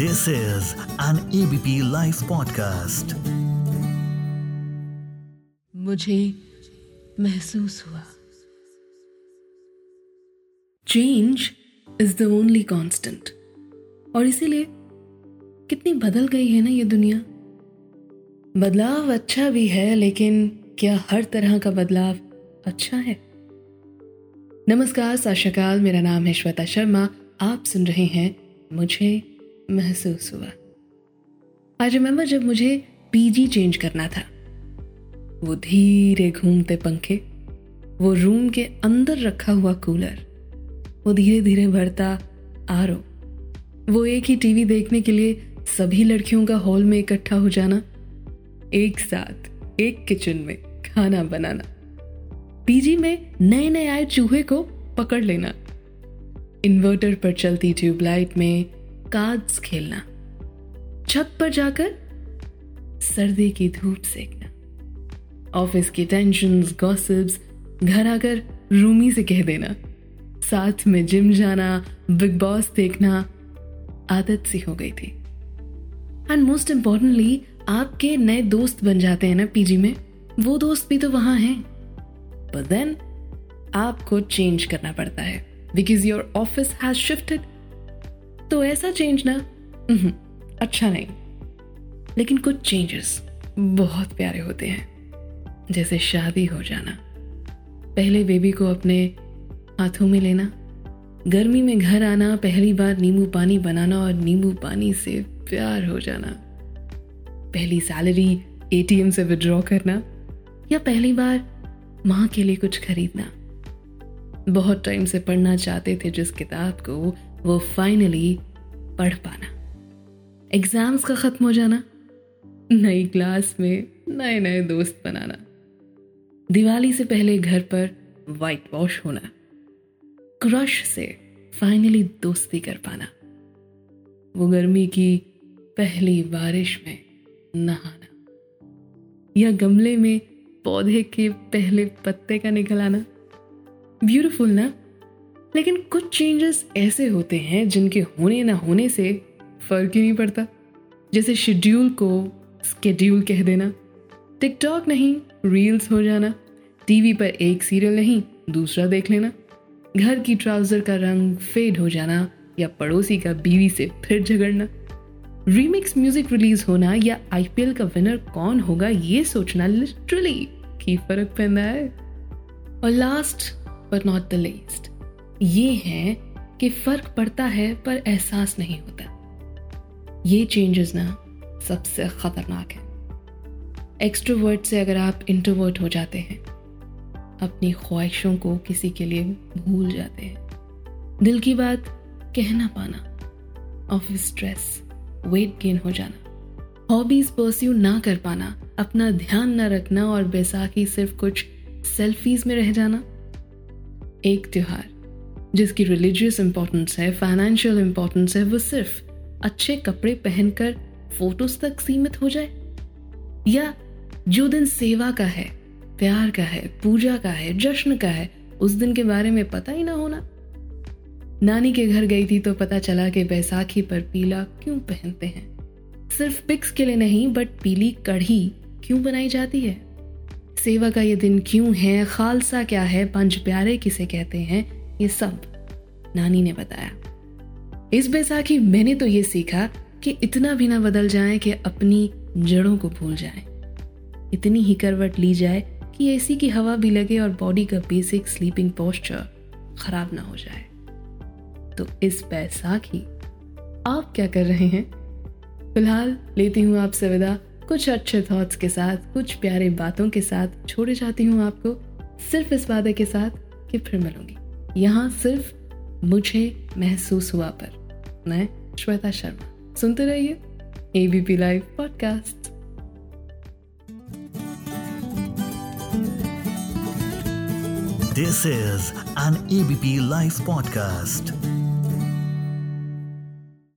This is an ABP Life podcast. मुझे महसूस हुआ। Change is the only constant और इसीलिए कितनी बदल गई है ना ये दुनिया। बदलाव अच्छा भी है लेकिन क्या हर तरह का बदलाव अच्छा है? नमस्कार साक्षाकाल मेरा नाम है श्वेता शर्मा। आप सुन रहे हैं मुझे महसूस हुआ। आई रिमेम्बर जब मुझे पीजी चेंज करना था। वो धीरे घूमते पंखे, वो रूम के अंदर रखा हुआ कूलर वो धीरे धीरे बढ़ता आरो वो एक ही टीवी देखने के लिए सभी लड़कियों का हॉल में इकट्ठा हो जाना, एक साथ, एक किचन में खाना बनाना पीजी में नए नए आए चूहे को पकड़ लेना। इन्वर्टर पर चलती ट्यूबलाइट में कार्ड्स खेलना। छत पर जाकर सर्दी की धूप सेकना। ऑफ़िस की टेंशन गॉसिप्स घर आकर रूमी से कह देना। साथ में जिम जाना बिग बॉस देखना, आदत सी हो गई थी। एंड मोस्ट इंपॉर्टेंटली आपके नए दोस्त बन जाते हैं ना पीजी में। वो दोस्त भी तो वहाँ हैं। बट देन आपको चेंज करना पड़ता है। Because your office has shifted तो ऐसा चेंज ना? अच्छा नहीं। लेकिन कुछ चेंजेस बहुत प्यारे होते हैं। जैसे शादी हो जाना। पहले बेबी को अपने हाथों में लेना। गर्मी में घर आना, पहली बार नींबू पानी बनाना और नींबू पानी से प्यार हो जाना। पहली सैलरी एटीएम से विड्रॉ करना। या पहली बार माँ के लिए कुछ खरीदना। बहुत टाइम से पढ़ना चाहते थे जिस किताब को वो फाइनली पढ़ पाना। एग्ज़ाम्स का खत्म हो जाना, नई क्लास में नए नए दोस्त बनाना, दिवाली से पहले घर पर वाइट वॉश होना क्रश से फाइनली दोस्ती कर पाना, वो गर्मी की पहली बारिश में नहाना, या गमले में पौधे के पहले पत्ते का निकल आना। ब्यूटिफुल ना? लेकिन कुछ चेंजेस ऐसे होते हैं जिनके होने ना होने से फ़र्क ही नहीं पड़ता। जैसे शेड्यूल को स्केड्यूल कह देना। टिकटॉक नहीं रील्स हो जाना। टीवी पर एक सीरियल नहीं, दूसरा देख लेना। घर की ट्राउज़र का रंग फेड हो जाना या पड़ोसी का बीवी से फिर झगड़ना। रीमिक्स म्यूज़िक रिलीज़ होना या आईपीएल का विनर कौन होगा ये सोचना लिटरली की फ़र्क पैदा है। और last but not the least ये है कि फ़र्क पड़ता है, पर एहसास नहीं होता। ये चेंजेस ना सबसे खतरनाक है। एक्सट्रोवर्ट से अगर आप इंट्रोवर्ट हो जाते हैं, अपनी ख्वाहिशों को किसी के लिए भूल जाते हैं। दिल की बात, कह ना पाना। ऑफ़िस स्ट्रेस वेट गेन हो जाना। हॉबीज परस्यू ना कर पाना। अपना ध्यान ना रखना और बैसाखी सिर्फ़ कुछ सेल्फीज में रह जाना। एक त्योहार। जिसकी रिलीजियस इंपॉर्टेंस है फाइनेंशियल इम्पोर्टेंस है, वो सिर्फ़ अच्छे कपड़े पहनकर फ़ोटोज़ तक सीमित हो जाए। या जो दिन सेवा का है, प्यार का है, पूजा का है, जश्न का है, उस दिन के बारे में पता ही ना होना। नानी के घर गई थी तो पता चला कि बैसाखी पर पीला क्यों पहनते हैं। सिर्फ़ पिक्स के लिए नहीं बट पीली कढ़ी क्यों बनाई जाती है? सेवा का ये दिन क्यों है? खालसा क्या है? पंच प्यारे किसे कहते हैं? ये सब नानी ने बताया। इस बैसाखी मैंने तो ये सीखा कि इतना भी ना बदल जाए कि अपनी जड़ों को भूल जाए। इतनी ही करवट ली जाए कि एसी की हवा भी लगे और बॉडी का बेसिक स्लीपिंग पोस्चर खराब ना हो जाए। तो इस बैसाखी आप क्या कर रहे हैं? फ़िलहाल लेती हूँ आपसे विदा। कुछ अच्छे थॉट्स के साथ, कुछ प्यारे बातों के साथ छोड़े जाती हूँ आपको। सिर्फ़ इस वादे के साथ कि फिर मिलूँगी। यहाँ सिर्फ़ मुझे महसूस हुआ पर। मैं श्वेता शर्मा। सुनते रहिए ABP live podcast This is an ABP Life podcast.